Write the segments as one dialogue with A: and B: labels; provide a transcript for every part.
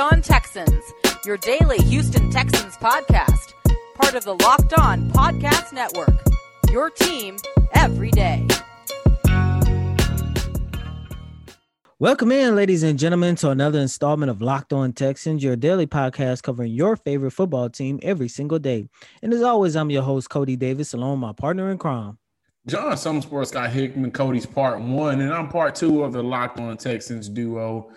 A: On Texans, your daily Houston Texans podcast, part of the Locked On Podcast Network. Your team every day.
B: Welcome in, ladies and gentlemen, to another installment of Locked On Texans, your daily podcast covering your favorite football team every single day. And as always, I'm your host, Cody Davis, along with my partner in crime.
C: John sports guy, Hickman, Cody's part one, and I'm part two of the Locked On Texans duo.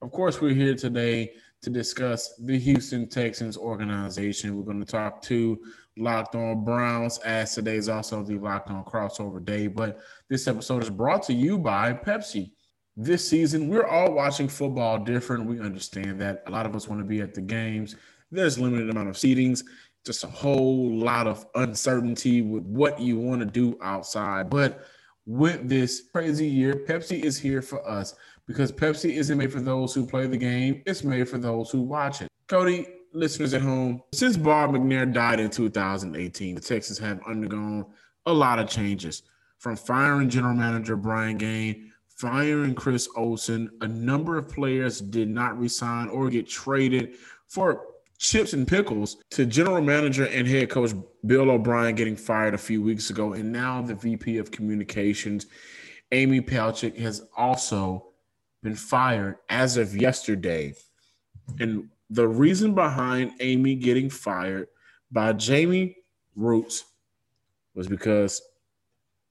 C: Of course, we're here today to discuss the Houston Texans organization. We're going to talk to Locked On Browns, as today is also the Locked On crossover day. But this episode is brought to you by Pepsi. This season, we're all watching football different. We understand that a lot of us want to be at the games. There's limited amount of seatings, just a whole lot of uncertainty with what you want to do outside. But with this crazy year, Pepsi is here for us because Pepsi isn't made for those who play the game, it's made for those who watch it. Cody, listeners at home, since Bob McNair died in 2018, the Texans have undergone a lot of changes from firing general manager Brian Gaine, firing Chris Olsen. A number of players did not resign or get traded for chips and pickles to general manager and head coach Bill O'Brien getting fired a few weeks ago. And now the VP of communications, Amy Palcic, has also been fired as of yesterday. And the reason behind Amy getting fired by Jamey Rootes was because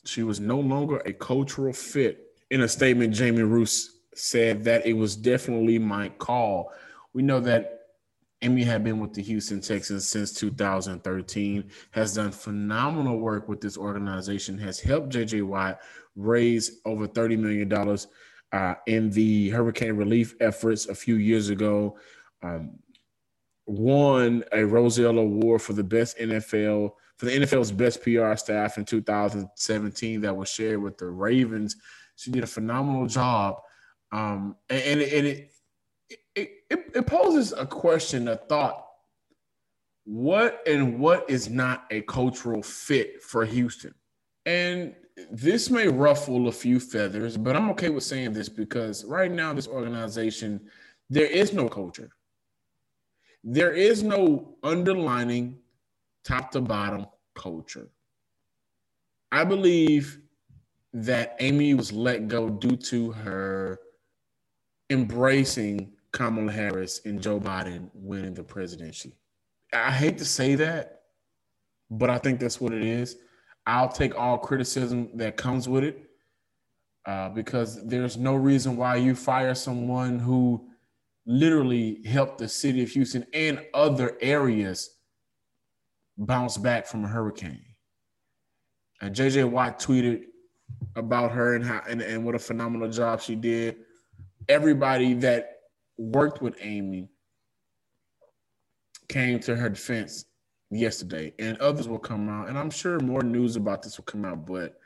C: she was no longer a cultural fit. In a statement, Jamey Rootes said that it was definitely my call. We know that Amy had been with the Houston Texans since 2013, has done phenomenal work with this organization, has helped JJ Watt raise over $30 million uh, in the hurricane relief efforts a few years ago. Um, won a Rozelle Award for the best NFL for the NFL's best PR staff in 2017 that was shared with the Ravens. She did a phenomenal job, um, and, and, it, and it, it, it it poses a question, a thought: what and what is not a cultural fit for Houston? And this may ruffle a few feathers, but I'm okay with saying this because right now, this organization, there is no culture. There is no underlining top to bottom culture. I believe that Amy was let go due to her embracing Kamala Harris and Joe Biden winning the presidency. I hate to say that, but I think that's what it is. I'll take all criticism that comes with it uh, because there's no reason why you fire someone who literally helped the city of Houston and other areas bounce back from a hurricane. And JJ Watt tweeted about her and how and, and what a phenomenal job she did. Everybody that worked with Amy came to her defense yesterday, and others will come out, and I'm sure more news about this will come out. But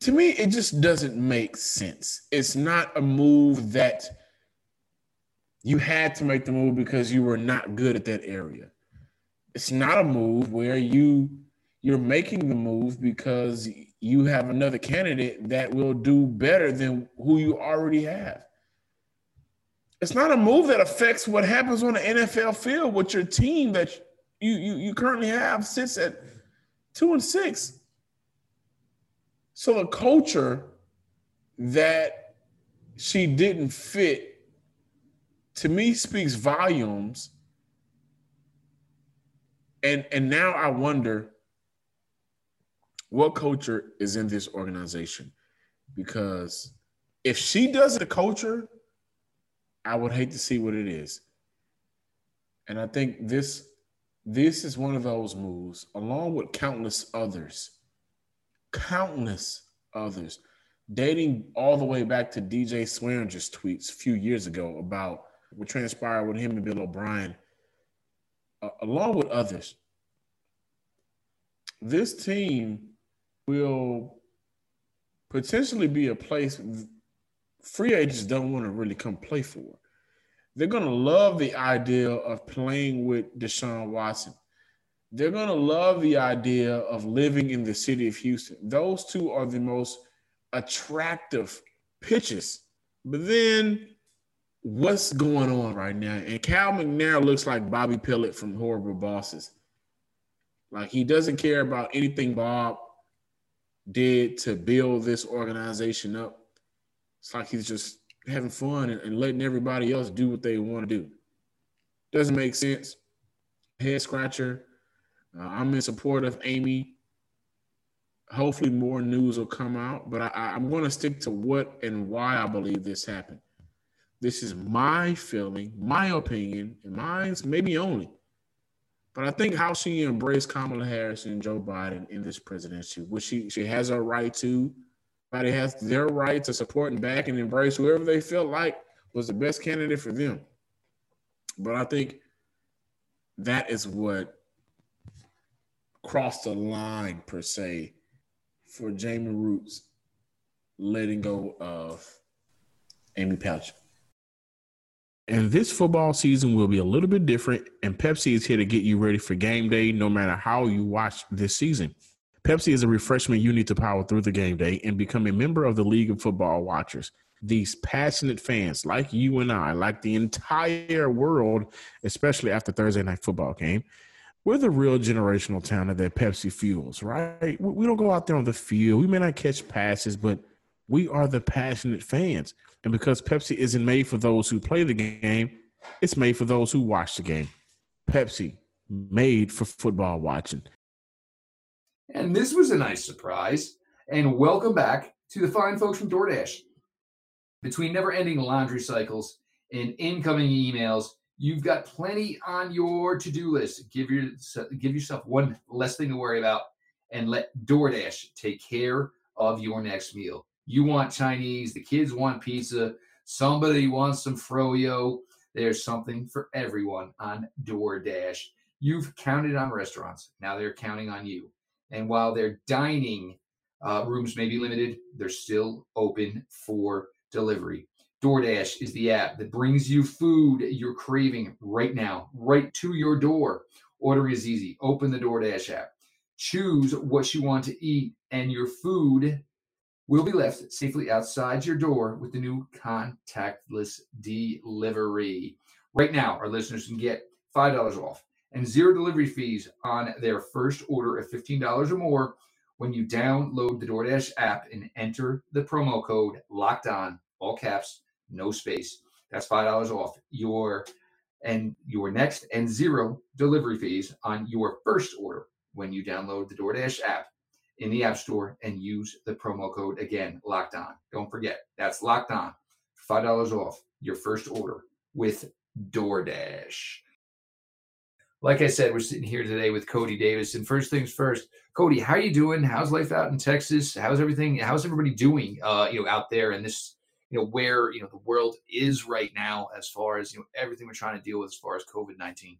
C: to me, it just doesn't make sense. It's not a move that you had to make the move because you were not good at that area. It's not a move where you you're making the move because you have another candidate that will do better than who you already have. It's not a move that affects what happens on the NFL field with your team that you you you currently have sits at two and six. So a culture that she didn't fit to me speaks volumes. And and now I wonder what culture is in this organization because if she does the culture, I would hate to see what it is. And I think this this is one of those moves, along with countless others, countless others, dating all the way back to DJ Swearinger's tweets a few years ago about what transpired with him and Bill O'Brien, uh, along with others. This team will potentially be a place free agents don't want to really come play for. They're going to love the idea of playing with Deshaun Watson. They're going to love the idea of living in the city of Houston. Those two are the most attractive pitches. But then what's going on right now? And Cal McNair looks like Bobby Pellitt from Horrible Bosses. Like he doesn't care about anything Bob did to build this organization up. It's like he's just having fun and, and letting everybody else do what they want to do. Doesn't make sense. Head scratcher. Uh, I'm in support of Amy. Hopefully, more news will come out, but I, I'm going to stick to what and why I believe this happened. This is my feeling, my opinion, and mine's maybe only. But I think how she embraced Kamala Harris and Joe Biden in this presidency, which she, she has a right to, Everybody has their right to support and back and embrace whoever they feel like was the best candidate for them. But I think that is what crossed the line, per se, for Jamey Rootes letting go of Amy Pouch. And this football season will be a little bit different, and Pepsi is here to get you ready for game day no matter how you watch this season. Pepsi is a refreshment you need to power through the game day and become a member of the League of Football Watchers. These passionate fans, like you and I, like the entire world, especially after Thursday night football game, we're the real generational talent that Pepsi fuels, right? We don't go out there on the field. We may not catch passes, but we are the passionate fans. And because Pepsi isn't made for those who play the game, it's made for those who watch the game. Pepsi, made for football watching.
D: And this was a nice surprise. And welcome back to the fine folks from DoorDash. Between never ending laundry cycles and incoming emails, you've got plenty on your to do list. Give, your, give yourself one less thing to worry about and let DoorDash take care of your next meal. You want Chinese, the kids want pizza, somebody wants some froyo. There's something for everyone on DoorDash. You've counted on restaurants, now they're counting on you. And while their dining uh, rooms may be limited, they're still open for delivery. DoorDash is the app that brings you food you're craving right now, right to your door. Ordering is easy. Open the DoorDash app, choose what you want to eat, and your food will be left safely outside your door with the new contactless delivery. Right now, our listeners can get $5 off and zero delivery fees on their first order of $15 or more when you download the DoorDash app and enter the promo code locked on, all caps, no space. That's $5 off your and your next and zero delivery fees on your first order when you download the DoorDash app in the App Store and use the promo code again, locked on. Don't forget, that's locked on. $5 off your first order with DoorDash like I said, we're sitting here today with Cody Davis. And first things first, Cody, how are you doing? How's life out in Texas? How's everything? How's everybody doing? Uh, you know, out there and this, you know, where you know the world is right now as far as you know everything we're trying to deal with as far as COVID nineteen.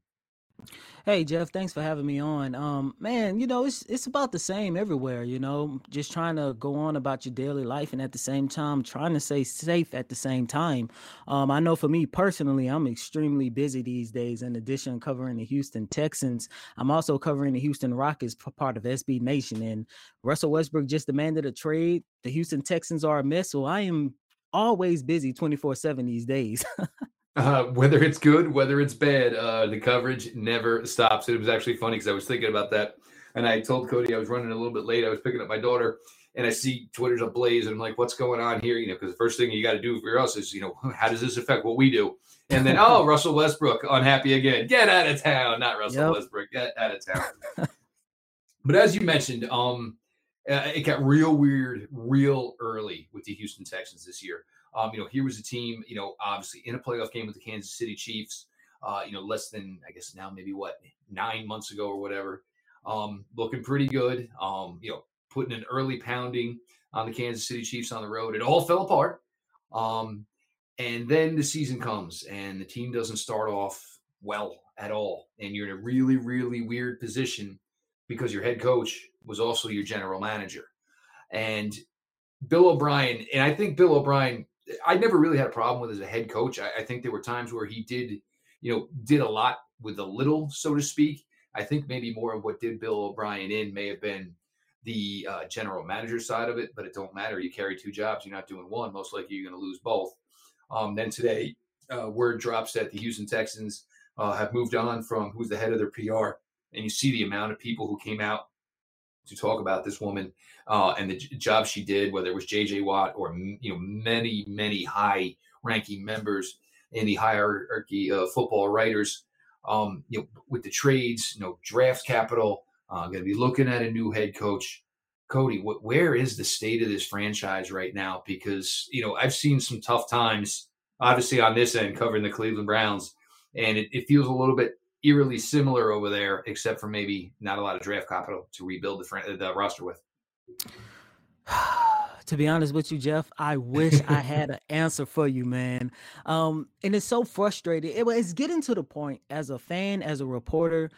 B: Hey Jeff, thanks for having me on. Um, man, you know it's it's about the same everywhere. You know, just trying to go on about your daily life, and at the same time, trying to stay safe at the same time. Um, I know for me personally, I'm extremely busy these days. In addition, covering the Houston Texans, I'm also covering the Houston Rockets, part of SB Nation. And Russell Westbrook just demanded a trade. The Houston Texans are a mess, so I am always busy 24 7 these days.
D: Uh, whether it's good, whether it's bad, uh, the coverage never stops. It was actually funny because I was thinking about that, and I told Cody I was running a little bit late. I was picking up my daughter, and I see Twitter's ablaze, and I'm like, "What's going on here?" You know, because the first thing you got to do for us is, you know, how does this affect what we do? And then, oh, Russell Westbrook unhappy again. Get out of town, not Russell yep. Westbrook. Get out of town. but as you mentioned, um, uh, it got real weird, real early with the Houston Texans this year. Um, you know, here was a team, you know, obviously in a playoff game with the Kansas City Chiefs, uh, you know, less than, I guess now maybe what, nine months ago or whatever, um, looking pretty good, um, you know, putting an early pounding on the Kansas City Chiefs on the road. It all fell apart. Um, and then the season comes and the team doesn't start off well at all. And you're in a really, really weird position because your head coach was also your general manager. And Bill O'Brien, and I think Bill O'Brien I never really had a problem with as a head coach. I, I think there were times where he did, you know, did a lot with a little, so to speak. I think maybe more of what did Bill O'Brien in may have been the uh, general manager side of it, but it don't matter. You carry two jobs, you're not doing one. Most likely, you're going to lose both. Um, then today, uh, word drops that the Houston Texans uh, have moved on from who's the head of their PR, and you see the amount of people who came out to talk about this woman uh, and the job she did, whether it was J.J. Watt or you know many many high ranking members in the hierarchy of football writers. Um, you know, with the trades, you know, draft capital. I'm uh, going to be looking at a new head coach. Cody, what, where is the state of this franchise right now? Because you know, I've seen some tough times. Obviously, on this end, covering the Cleveland Browns, and it, it feels a little bit eerily similar over there, except for maybe not a lot of draft capital to rebuild the, uh, the roster with.
B: to be honest with you, Jeff, I wish I had an answer for you, man. Um, and it's so frustrating. It, it's getting to the point as a fan, as a reporter,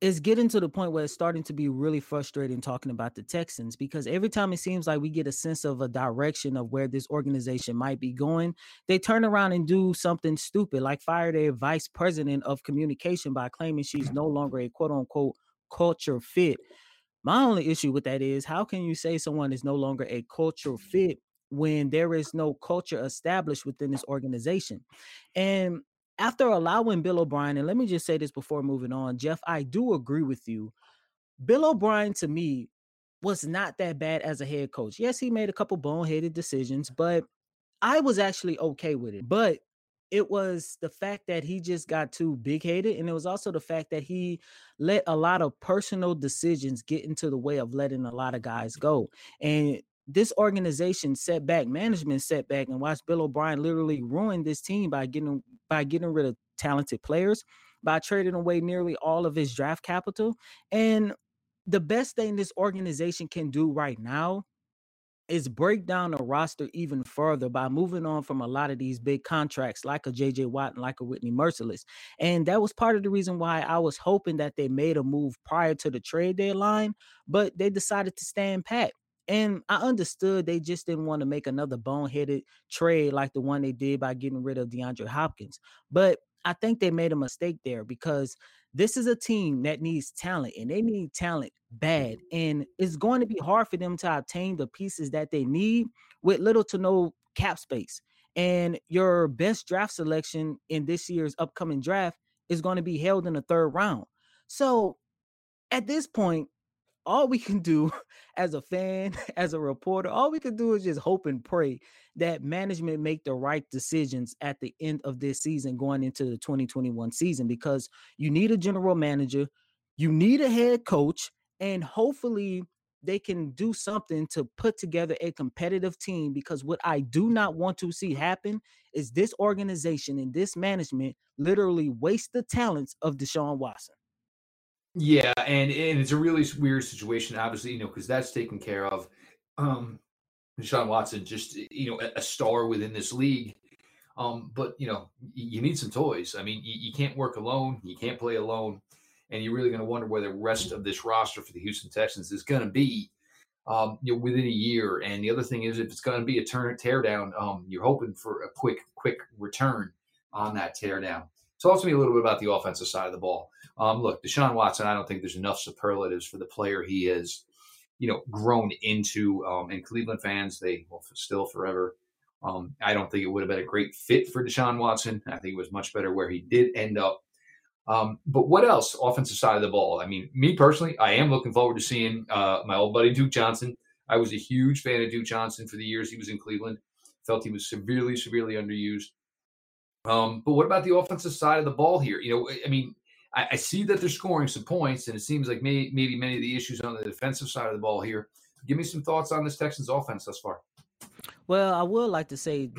B: it's getting to the point where it's starting to be really frustrating talking about the Texans because every time it seems like we get a sense of a direction of where this organization might be going, they turn around and do something stupid, like fire their vice president of communication by claiming she's no longer a quote unquote culture fit. My only issue with that is how can you say someone is no longer a culture fit when there is no culture established within this organization? And after allowing Bill O'Brien, and let me just say this before moving on, Jeff, I do agree with you. Bill O'Brien to me was not that bad as a head coach. Yes, he made a couple boneheaded decisions, but I was actually okay with it. But it was the fact that he just got too big headed. And it was also the fact that he let a lot of personal decisions get into the way of letting a lot of guys go. And this organization set back, management set back, and watch Bill O'Brien literally ruin this team by getting by getting rid of talented players, by trading away nearly all of his draft capital. And the best thing this organization can do right now is break down the roster even further by moving on from a lot of these big contracts like a JJ Watt and like a Whitney Mercilus. And that was part of the reason why I was hoping that they made a move prior to the trade deadline, but they decided to stand pat. And I understood they just didn't want to make another boneheaded trade like the one they did by getting rid of DeAndre Hopkins. But I think they made a mistake there because this is a team that needs talent and they need talent bad. Mm-hmm. And it's going to be hard for them to obtain the pieces that they need with little to no cap space. And your best draft selection in this year's upcoming draft is going to be held in the third round. So at this point, all we can do as a fan, as a reporter, all we can do is just hope and pray that management make the right decisions at the end of this season going into the 2021 season because you need a general manager, you need a head coach, and hopefully they can do something to put together a competitive team because what I do not want to see happen is this organization and this management literally waste the talents of Deshaun Watson.
D: Yeah, and and it's a really weird situation, obviously, you know, because that's taken care of. Um, Deshaun Watson, just eh, you know, a star within this league. Um, but you know, you need some toys. I mean, you, you can't work alone. You can't play alone, and you're really going to wonder where the rest of this roster for the Houston Texans is going to be, um, you know, within a year. And the other thing is, if it's going to be a turn teardown, um, you're hoping for a quick, quick return on that teardown. Talk to me a little bit about the offensive side of the ball. Um, look, Deshaun Watson, I don't think there's enough superlatives for the player he is, you know, grown into. Um, and Cleveland fans, they will still forever. Um, I don't think it would have been a great fit for Deshaun Watson. I think it was much better where he did end up. Um, but what else, offensive side of the ball? I mean, me personally, I am looking forward to seeing uh, my old buddy Duke Johnson. I was a huge fan of Duke Johnson for the years he was in Cleveland. Felt he was severely, severely underused. Um, but what about the offensive side of the ball here? You know, I mean, I, I see that they're scoring some points, and it seems like may, maybe many of the issues on the defensive side of the ball here. Give me some thoughts on this Texans offense thus far.
B: Well, I would like to say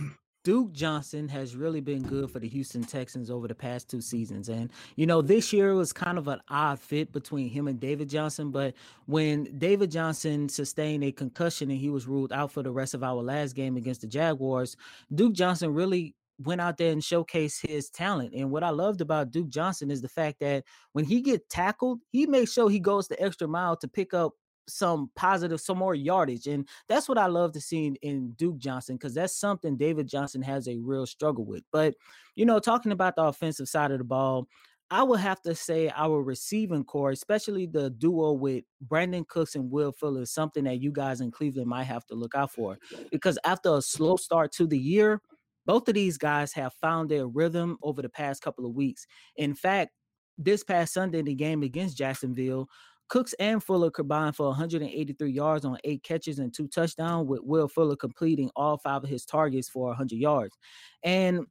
B: Duke Johnson has really been good for the Houston Texans over the past two seasons. And, you know, this year was kind of an odd fit between him and David Johnson. But when David Johnson sustained a concussion and he was ruled out for the rest of our last game against the Jaguars, Duke Johnson really went out there and showcased his talent. And what I loved about Duke Johnson is the fact that when he get tackled, he makes sure he goes the extra mile to pick up some positive, some more yardage. And that's what I love to see in, in Duke Johnson because that's something David Johnson has a real struggle with. But, you know, talking about the offensive side of the ball, I would have to say our receiving core, especially the duo with Brandin Cooks and Will Fuller, is something that you guys in Cleveland might have to look out for. Because after a slow start to the year, both of these guys have found their rhythm over the past couple of weeks. In fact, this past Sunday in the game against Jacksonville, Cooks and Fuller combined for 183 yards on eight catches and two touchdowns, with Will Fuller completing all five of his targets for 100 yards. And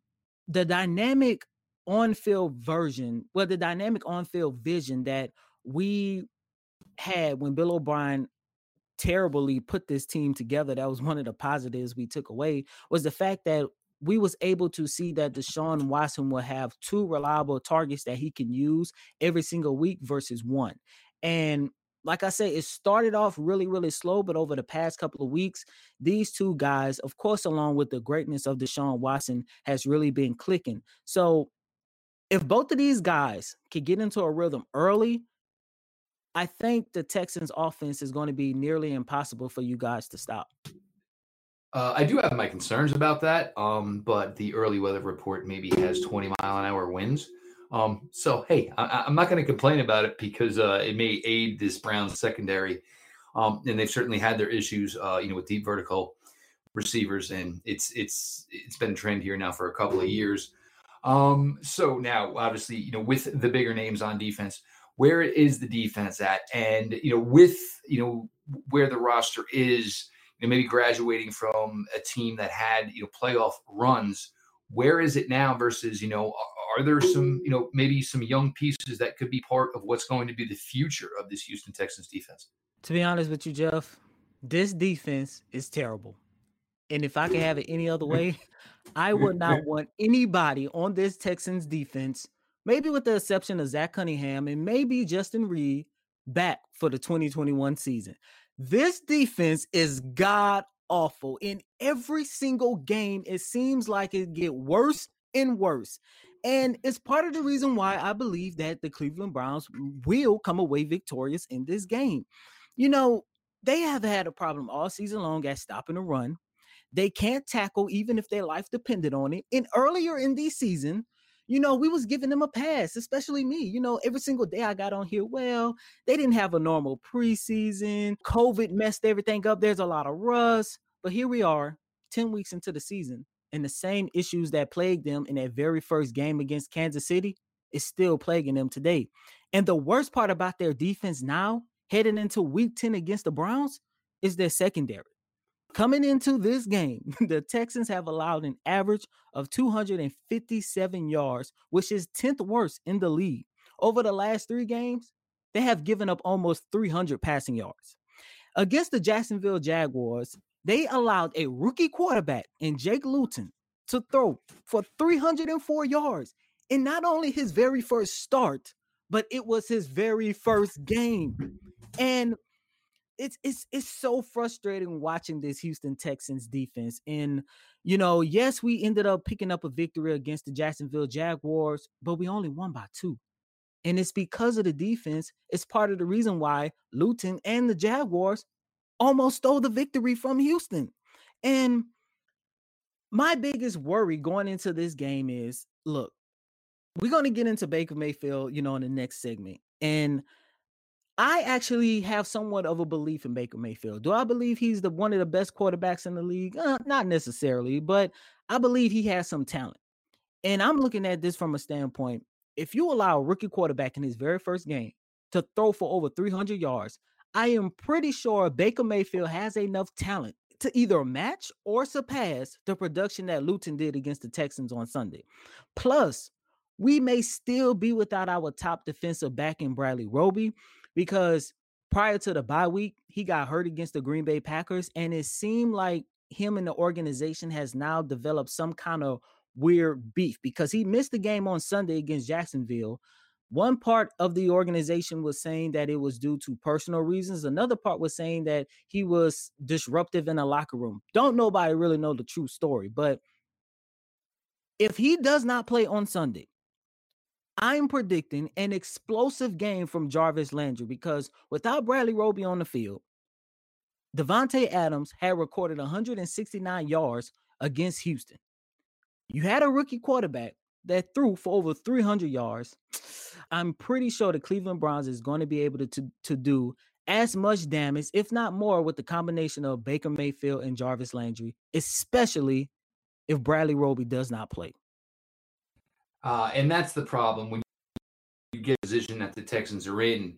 B: the dynamic on field version, well, the dynamic on field vision that we had when Bill O'Brien terribly put this team together that was one of the positives we took away was the fact that we was able to see that Deshaun Watson will have two reliable targets that he can use every single week versus one. And like I say, it started off really, really slow, but over the past couple of weeks, these two guys, of course, along with the greatness of Deshaun Watson, has really been clicking. So if both of these guys can get into a rhythm early, I think the Texans offense is going to be nearly impossible for you guys to stop.
D: Uh, I do have my concerns about that, um, but the early weather report maybe has 20 mile an hour winds. Um, so hey, I, am not going to complain about it because uh, it may aid this Browns secondary, um, and they've certainly had their issues, uh, you know, with deep vertical receivers, and it's it's it's been a trend here now for a couple of years. Um, so now, obviously, you know, with the bigger names on defense, where is the defense at, and you know, with you know where the roster is you know, maybe graduating from a team that had you know playoff runs. Where is it now versus you know are there some you know maybe some young pieces that could be part of what's going to be the future of this Houston Texans defense?
B: To be honest with you, Jeff, this defense is terrible. And if I could have it any other way, I would not want anybody on this Texans defense, maybe with the exception of Zach Cunningham and maybe Justin Reid, back for the 2021 season. This defense is god awful. In every single game, it seems like it get worse and worse. And it's part of the reason why I believe that the Cleveland Browns will come away victorious in this game. You know, they have had a problem all season long at stopping a run. They can't tackle even if their life depended on it. And earlier in the season, you know, we was giving them a pass, especially me. You know, every single day I got on here, well, they didn't have a normal preseason. COVID messed everything up. There's a lot of rust. But here we are, 10 weeks into the season, and the same issues that plagued them in that very first game against Kansas City is still plaguing them today. And the worst part about their defense now, heading into week 10 against the Browns, is their secondary. Coming into this game, the Texans have allowed an average of 257 yards, which is 10th worst in the league. Over the last three games, they have given up almost 300 passing yards. Against the Jacksonville Jaguars, they allowed a rookie quarterback in Jake Luton to throw for 304 yards in not only his very first start, but it was his very first game. And it's it's it's so frustrating watching this Houston Texans defense. And you know, yes, we ended up picking up a victory against the Jacksonville Jaguars, but we only won by two. And it's because of the defense. It's part of the reason why Luton and the Jaguars almost stole the victory from Houston. And my biggest worry going into this game is, look, we're going to get into Baker Mayfield, you know, in the next segment. And I actually have somewhat of a belief in Baker Mayfield. Do I believe he's the one of the best quarterbacks in the league? Uh, not necessarily, but I believe he has some talent. And I'm looking at this from a standpoint: if you allow a rookie quarterback in his very first game to throw for over 300 yards, I am pretty sure Baker Mayfield has enough talent to either match or surpass the production that Luton did against the Texans on Sunday. Plus, we may still be without our top defensive back in Bradley Roby because prior to the bye week, he got hurt against the Green Bay Packers, and it seemed like him and the organization has now developed some kind of weird beef because he missed the game on Sunday against Jacksonville. One part of the organization was saying that it was due to personal reasons. Another part was saying that he was disruptive in the locker room. Don't nobody really know the true story, but if he does not play on Sunday, I'm predicting an explosive game from Jarvis Landry because without Bradley Roby on the field, Davante Adams had recorded 169 yards against Houston. You had a rookie quarterback that threw for over 300 yards. I'm pretty sure the Cleveland Browns is going to be able to, to, to do as much damage, if not more, with the combination of Baker Mayfield and Jarvis Landry, especially if Bradley Roby does not play.
D: Uh, and that's the problem when you get a position that the Texans are in.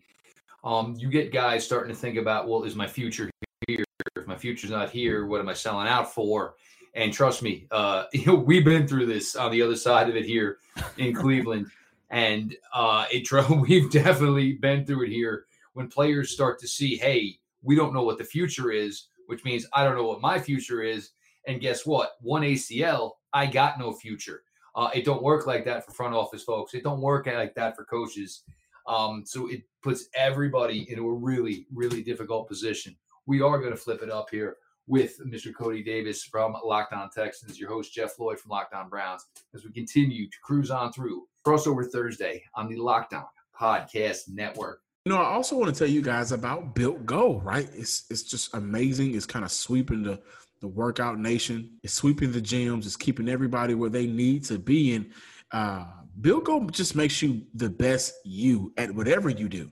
D: Um, you get guys starting to think about, well, is my future here? If my future's not here, what am I selling out for? And trust me, uh, you know, we've been through this on the other side of it here in Cleveland, and uh, it we've definitely been through it here when players start to see, hey, we don't know what the future is, which means I don't know what my future is, and guess what? One ACL, I got no future. Uh, it don't work like that for front office folks. It don't work like that for coaches. Um, so it puts everybody into a really, really difficult position. We are going to flip it up here with Mr. Cody Davis from Locked On Texans, your host Jeff Lloyd from Locked On Browns, as we continue to cruise on through crossover Thursday on the Locked On Podcast Network.
C: You know, I also want to tell you guys about Built Go, right? It's it's just amazing. It's kind of sweeping the the workout nation. is sweeping the gyms. It's keeping everybody where they need to be. And uh, Built Go just makes you the best you at whatever you do.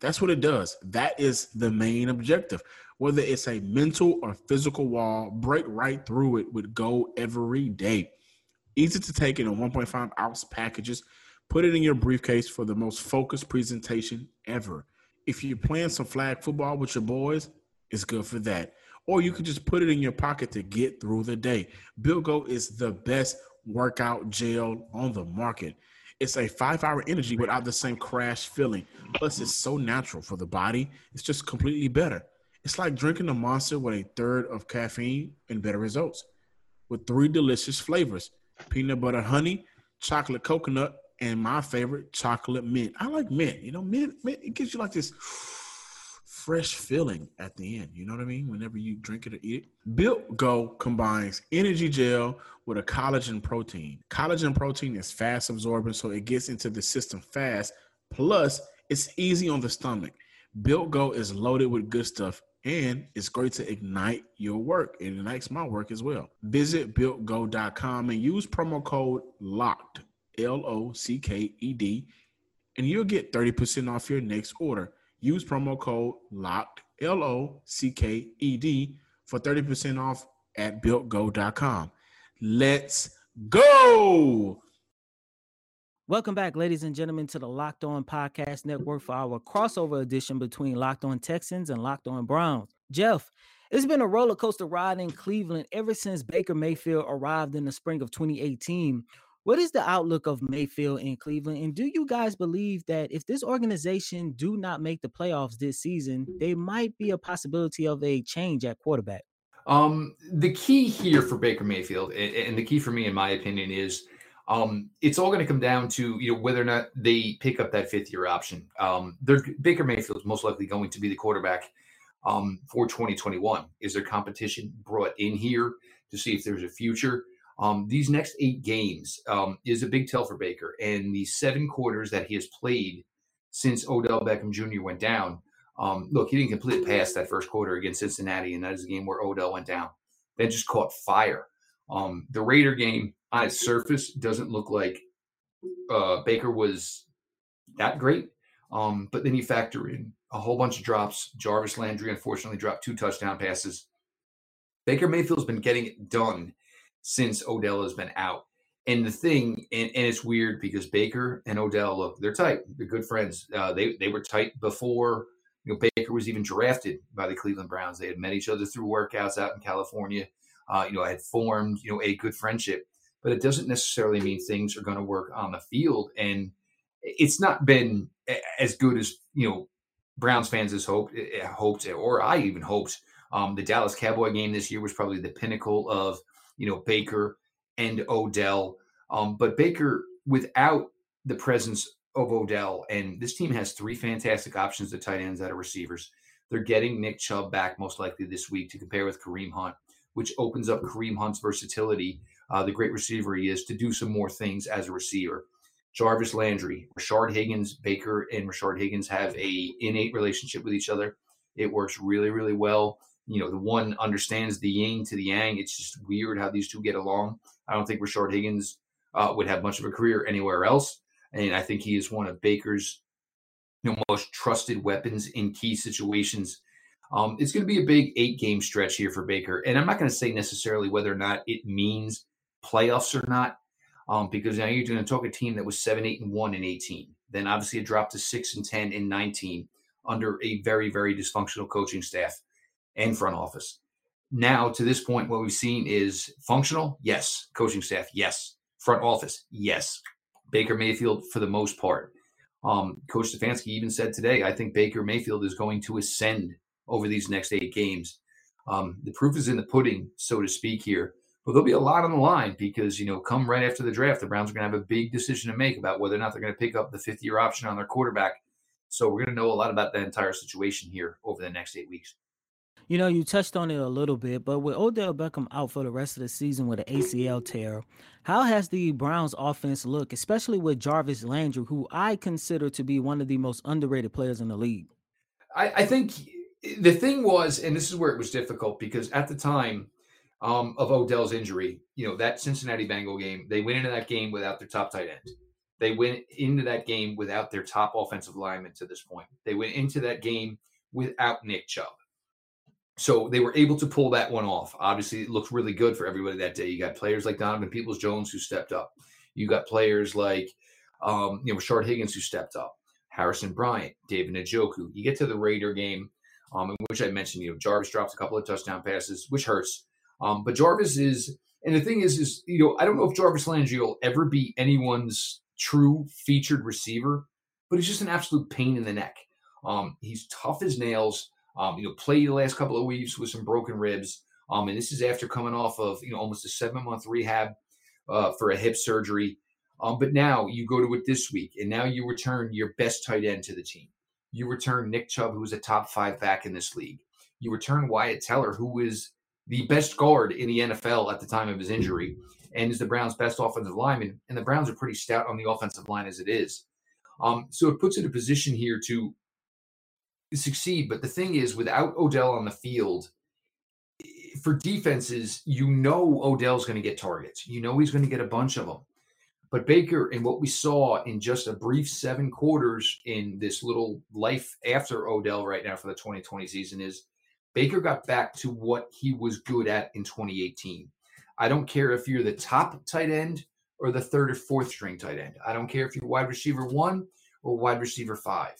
C: That's what it does. That is the main objective. Whether it's a mental or physical wall, break right through it with go every day. Easy to take in a 1.5 ounce packages. Put it in your briefcase for the most focused presentation ever. If you're playing some flag football with your boys, it's good for that or you can just put it in your pocket to get through the day. Built Go is the best workout gel on the market. It's a five hour energy without the same crash feeling. Plus, it's so natural for the body, it's just completely better. It's like drinking a monster with a third of caffeine and better results with three delicious flavors peanut butter honey, chocolate coconut, and my favorite, chocolate mint. I like mint. You know, mint, mint it gives you like this fresh feeling at the end. You know what I mean? Whenever you drink it or eat it. Built Go combines energy gel with a collagen protein. Collagen protein is fast absorbing, so it gets into the system fast. Plus, it's easy on the stomach. Built Go is loaded with good stuff and it's great to ignite your work. It ignites my work as well. Visit builtgo.com and use promo code LOCKED, L O C K E D, and you'll get 30% off your next order. Use promo code LOCKED, L O C K E D, for 30% off at builtgo.com. Let's go.
B: Welcome back, ladies and gentlemen, to the Locked On Podcast Network for our crossover edition between Locked On Texans and Locked On Browns. Jeff, it's been a roller coaster ride in Cleveland ever since Baker Mayfield arrived in the spring of 2018 what is the outlook of Mayfield in Cleveland? And do you guys believe that if this organization do not make the playoffs this season, they might be a possibility of a change at quarterback?
D: Um, the key here for Baker Mayfield, and the key for me, in my opinion, is um, it's all going to come down to you know whether or not they pick up that fifth year option. Um, Baker Mayfield is most likely going to be the quarterback um, for 2021. Is there competition brought in here to see if there's a future? Um, these next eight games um, is a big tell for Baker, and the seven quarters that he has played since Odell Beckham Jr. went down. Um, look, he didn't complete a pass that first quarter against Cincinnati, and that is a game where Odell went down. That just caught fire. Um, the Raider game on its surface doesn't look like uh, Baker was that great, um, but then you factor in a whole bunch of drops. Jarvis Landry unfortunately dropped two touchdown passes. Baker Mayfield's been getting it done since Odell has been out. And the thing, and, and it's weird because Baker and Odell look, they're tight. They're good friends. Uh, they they were tight before you know Baker was even drafted by the Cleveland Browns. They had met each other through workouts out in California. Uh, you know, had formed you know a good friendship. But it doesn't necessarily mean things are going to work on the field. And it's not been as good as you know Browns fans has hoped, eh, hoped, or I even hoped. Um, the Dallas Cowboy game this year was probably the pinnacle of you know, Baker and Odell. Um, but Baker, without the presence of Odell, and this team has three fantastic options at tight ends, out of receivers. They're getting Nick Chubb back most likely this week to compare with Kareem Hunt, which opens up Kareem Hunt's versatility, uh, the great receiver he is, to do some more things as a receiver. Jarvis Landry, Rashard Higgins, Baker, and Rashard Higgins have a innate relationship with each other. It works really, really well you know, the one understands the yin to the yang. It's just weird how these two get along. I don't think Rashard Higgins uh, would have much of a career anywhere else. And I think he is one of Baker's you know, most trusted weapons in key situations. Um, it's going to be a big eight game stretch here for Baker. And I'm not going to say necessarily whether or not it means playoffs or not, um, because now you're going to talk a team that was 7 8 and 1 in 18. Then obviously it dropped to 6 and 10 in 19 under a very, very dysfunctional coaching staff and front office. Now, to this point, what we've seen is functional, yes. Coaching staff, yes. Front office, yes. Baker Mayfield, for the most part. Um, Coach Stefanski even said today, I think Baker Mayfield is going to ascend over these next eight games. Um, the proof is in the pudding, so to speak, here. But there'll be a lot on the line because, you know, come right after the draft, the Browns are going to have a big decision to make about whether or not they're going to pick up the fifth year option on their quarterback. So we're going to know a lot about that entire situation here over the next eight weeks.
B: You know, you touched on it a little bit, but with Odell Beckham out for the rest of the season with an ACL tear, how has the Browns offense looked, especially with Jarvis Landry, who I consider to be one of the most underrated players in the league?
D: I, I think the thing was, and this is where it was difficult because at the time um, of Odell's injury, you know, that Cincinnati Bengal game, they went into that game without their top tight end. They went into that game without their top offensive lineman to this point. They went into that game without Nick Chubb so they were able to pull that one off. Obviously, it looked really good for everybody that day. You got players like Donovan Peoples Jones who stepped up. You got players like um, you know Rashard Higgins who stepped up. Harrison Bryant, David Njoku. You get to the Raider game, um, in which I mentioned, you know, Jarvis drops a couple of touchdown passes, which hurts. Um, but Jarvis is, and the thing is, is you know, I don't know if Jarvis Landry will ever be anyone's true featured receiver, but he's just an absolute pain in the neck. Um, he's tough as nails. Um, you know, played the last couple of weeks with some broken ribs. Um, and this is after coming off of you know almost a seven month rehab uh, for a hip surgery. Um, but now you go to it this week, and now you return your best tight end to the team. You return Nick Chubb, who's a top five back in this league. You return Wyatt Teller, who is the best guard in the NFL at the time of his injury, and is the Browns' best offensive lineman. And the Browns are pretty stout on the offensive line as it is. Um, so it puts it in a position here to succeed. But the thing is, without Odell on the field, for defenses, you know Odell's going to get targets. You know he's going to get a bunch of them. But Baker, and what we saw in just a brief seven quarters in this little life after Odell right now for the 2020 season, is Baker got back to what he was good at in 2018. I don't care if you're the top tight end or the third or fourth string tight end. I don't care if you're wide receiver one or wide receiver five.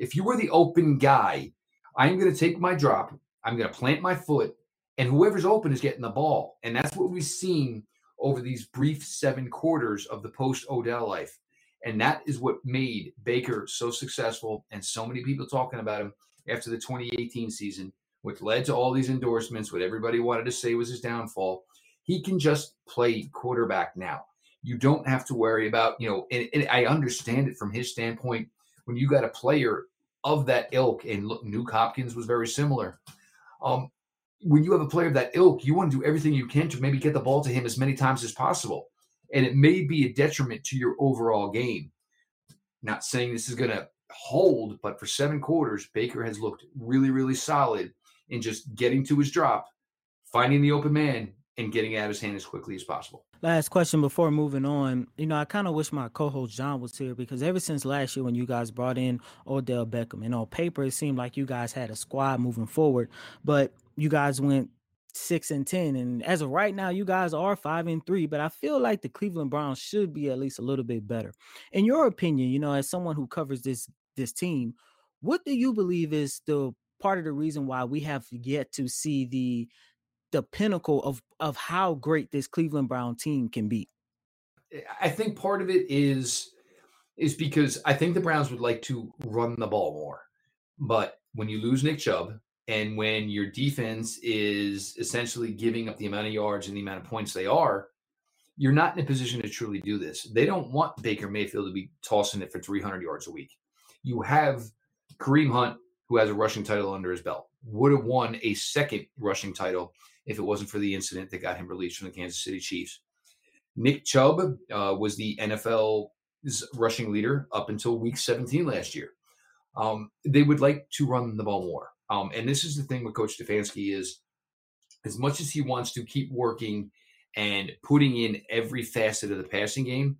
D: If you were the open guy, I'm going to take my drop, I'm going to plant my foot, and whoever's open is getting the ball. And that's what we've seen over these brief seven quarters of the post Odell life. And that is what made Baker so successful and so many people talking about him after the 2018 season, which led to all these endorsements, what everybody wanted to say was his downfall. He can just play quarterback now. You don't have to worry about, you know, and, and I understand it from his standpoint. When you got a player of that ilk, and Nuk Hopkins was very similar. Um, when you have a player of that ilk, you want to do everything you can to maybe get the ball to him as many times as possible. And it may be a detriment to your overall game. Not saying this is going to hold, but for seven quarters, Baker has looked really, really solid in just getting to his drop, finding the open man, and getting out of his hand as quickly as possible. Last
B: question before moving on. You know, I kind of wish my co-host John was here because ever since last year when you guys brought in Odell Beckham, and on paper it seemed like you guys had a squad moving forward, but you guys went six and ten. And as of right now, you guys are five and three. But I feel like the Cleveland Browns should be at least a little bit better. In your opinion, you know, as someone who covers this this team, what do you believe is the part of the reason why we have yet to see the the pinnacle of of how great this Cleveland Brown team can be.
D: Eh, I think part of it is is because I think the Browns would like to run the ball more. But when you lose Nick Chubb and when your defense is essentially giving up the amount of yards and the amount of points they are, you're not in a position to truly do this. They don't want Baker Mayfield to be tossing it for 300 yards a week. You have Kareem Hunt, who has a rushing title under his belt, would have won a second rushing title if it wasn't for the incident that got him released from the Kansas City Chiefs. Nick Chubb uh, was the NFL's rushing leader up until week 17 last year. Um, they would like to run the ball more. Um, and this is the thing with Coach Stefanski is as much as he wants to keep working and putting in every facet of the passing game,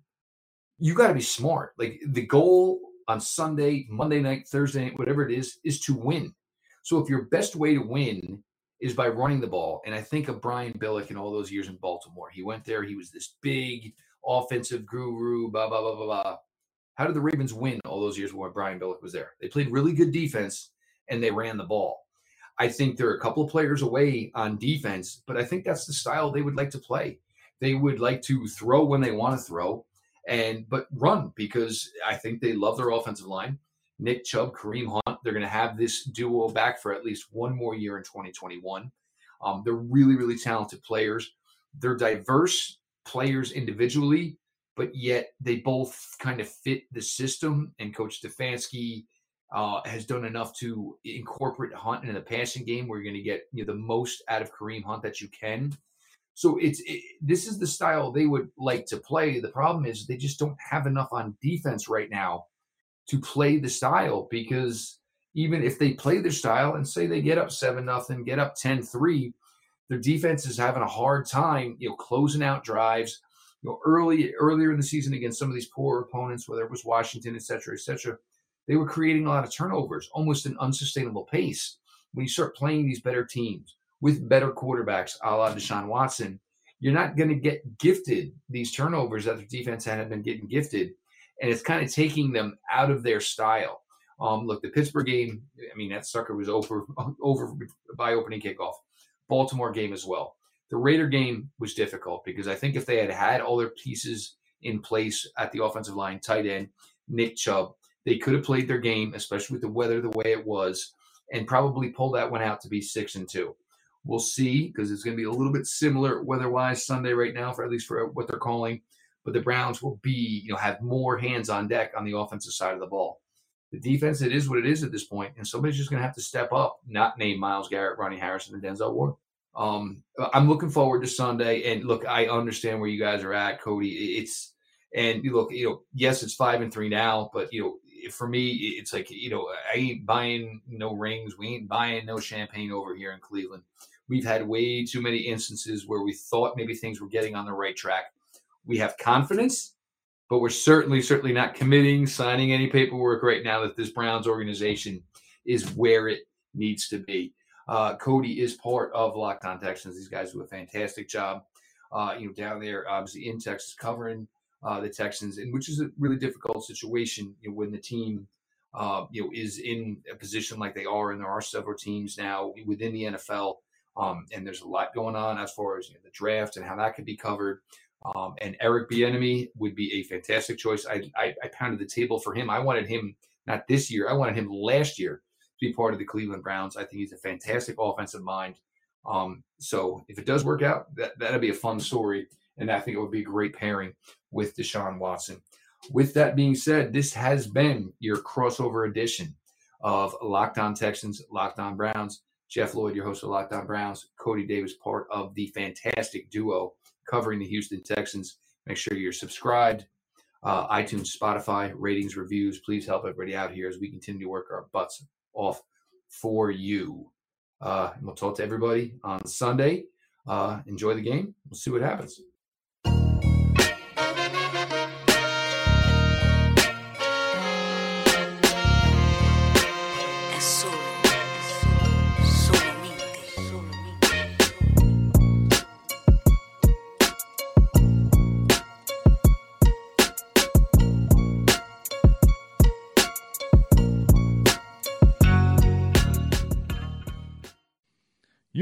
D: you got to be smart. Like the goal on Sunday, Monday night, Thursday night, whatever it is, is to win. So if your best way to win is by running the ball. And I think of Brian Billick and all those years in Baltimore. He went there, he was this big offensive guru, blah, blah, blah, blah, blah. How did the Ravens win all those years when Brian Billick was there? They played really good defense and they ran the ball. I think there are a couple of players away on defense, but I think that's the style they would like to play. They would like to throw when they want to throw and but run because I think they love their offensive line. Nick Chubb, Kareem Hunt. They're going to have this duo back for at least one more year in 2021. Um, they're really, really talented players. They're diverse players individually, but yet they both kind of fit the system. And Coach Stefanski uh, has done enough to incorporate Hunt in the passing game, where you're going to get you know, the most out of Kareem Hunt that you can. So it's it, this is the style they would like to play. The problem is they just don't have enough on defense right now to play the style because even if they play their style and say they get up 7 nothing, get up 10-3, their defense is having a hard time, you know, closing out drives. You know, early earlier in the season against some of these poor opponents, whether it was Washington, et cetera, et cetera, they were creating a lot of turnovers, almost an unsustainable pace. When you start playing these better teams with better quarterbacks, a la Deshaun Watson, you're not going to get gifted these turnovers that the defense had been getting gifted and it's kind of taking them out of their style. Um, look, the Pittsburgh game, I mean, that sucker was over over by opening kickoff. Baltimore game as well. The Raider game was difficult because I think if they had had all their pieces in place at the offensive line, tight end, Nick Chubb, they could have played their game, especially with the weather the way it was, and probably pulled that one out to be six and two. We'll see because it's going to be a little bit similar weather-wise Sunday right now for at least for what they're calling but the Browns will be, you know, have more hands on deck on the offensive side of the ball. The defense, it is what it is at this point, and somebody's just going to have to step up, not name Myles Garrett, Ronnie Harrison, and Denzel Ward. Um, I'm looking forward to Sunday, and look, I understand where you guys are at, Cody. It's and you look, you know, yes, it's five and three now, but you know, for me, it's like you know, I ain't buying no rings, we ain't buying no champagne over here in Cleveland. We've had way too many instances where we thought maybe things were getting on the right track we have confidence, but we're certainly, certainly not committing, signing any paperwork right now that this Browns organization is where it needs to be. Uh, Cody is part of Locked On Texans. These guys do a fantastic job, uh, you know, down there, obviously in Texas, covering uh, the Texans, and which is a really difficult situation you know, when the team, uh, you know, is in a position like they are, and there are several teams now within the NFL, um, and there's a lot going on as far as you know, the draft and how that could be covered. Um, and Eric Bieniemy would be a fantastic choice. I, I, I pounded the table for him. I wanted him not this year. I wanted him last year to be part of the Cleveland Browns. I think he's a fantastic offensive mind. Um, so if it does work out, that that'd be a fun story, and I think it would be a great pairing with Deshaun Watson. With that being said, this has been your crossover edition of Locked On Texans, Locked On Browns. Jeff Lloyd, your host of Locked On Browns, Cody Davis, part of the fantastic duo covering the Houston Texans. Make sure you're subscribed. Uh, iTunes, Spotify, ratings, reviews. Please help everybody out here as we continue to work our butts off for you. Uh, and we'll talk to everybody on Sunday. Uh, enjoy the game. We'll see what happens.